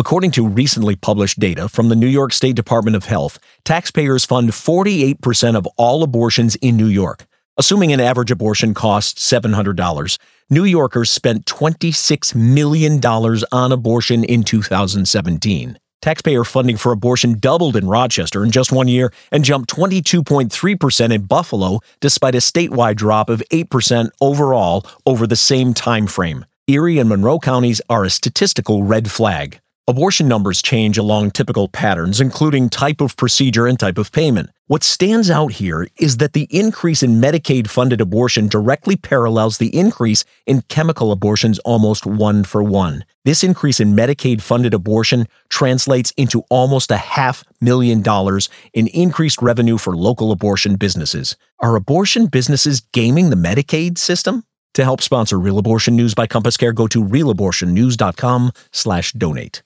According to recently published data from the New York State Department of Health, taxpayers fund 48% of all abortions in New York. Assuming an average abortion costs $700, New Yorkers spent $26 million on abortion in 2017. Taxpayer funding for abortion doubled in Rochester in just one year and jumped 22.3% in Buffalo, despite a statewide drop of 8% overall over the same time frame. Erie and Monroe counties are a statistical red flag. Abortion numbers change along typical patterns, including type of procedure and type of payment. What stands out here is that the increase in Medicaid funded abortion directly parallels the increase in chemical abortions almost one for one. This increase in Medicaid funded abortion translates into almost a half million dollars in increased revenue for local abortion businesses. Are abortion businesses gaming the Medicaid system? To help sponsor Real Abortion News by CompassCare, go to realabortionnews.com slash donate.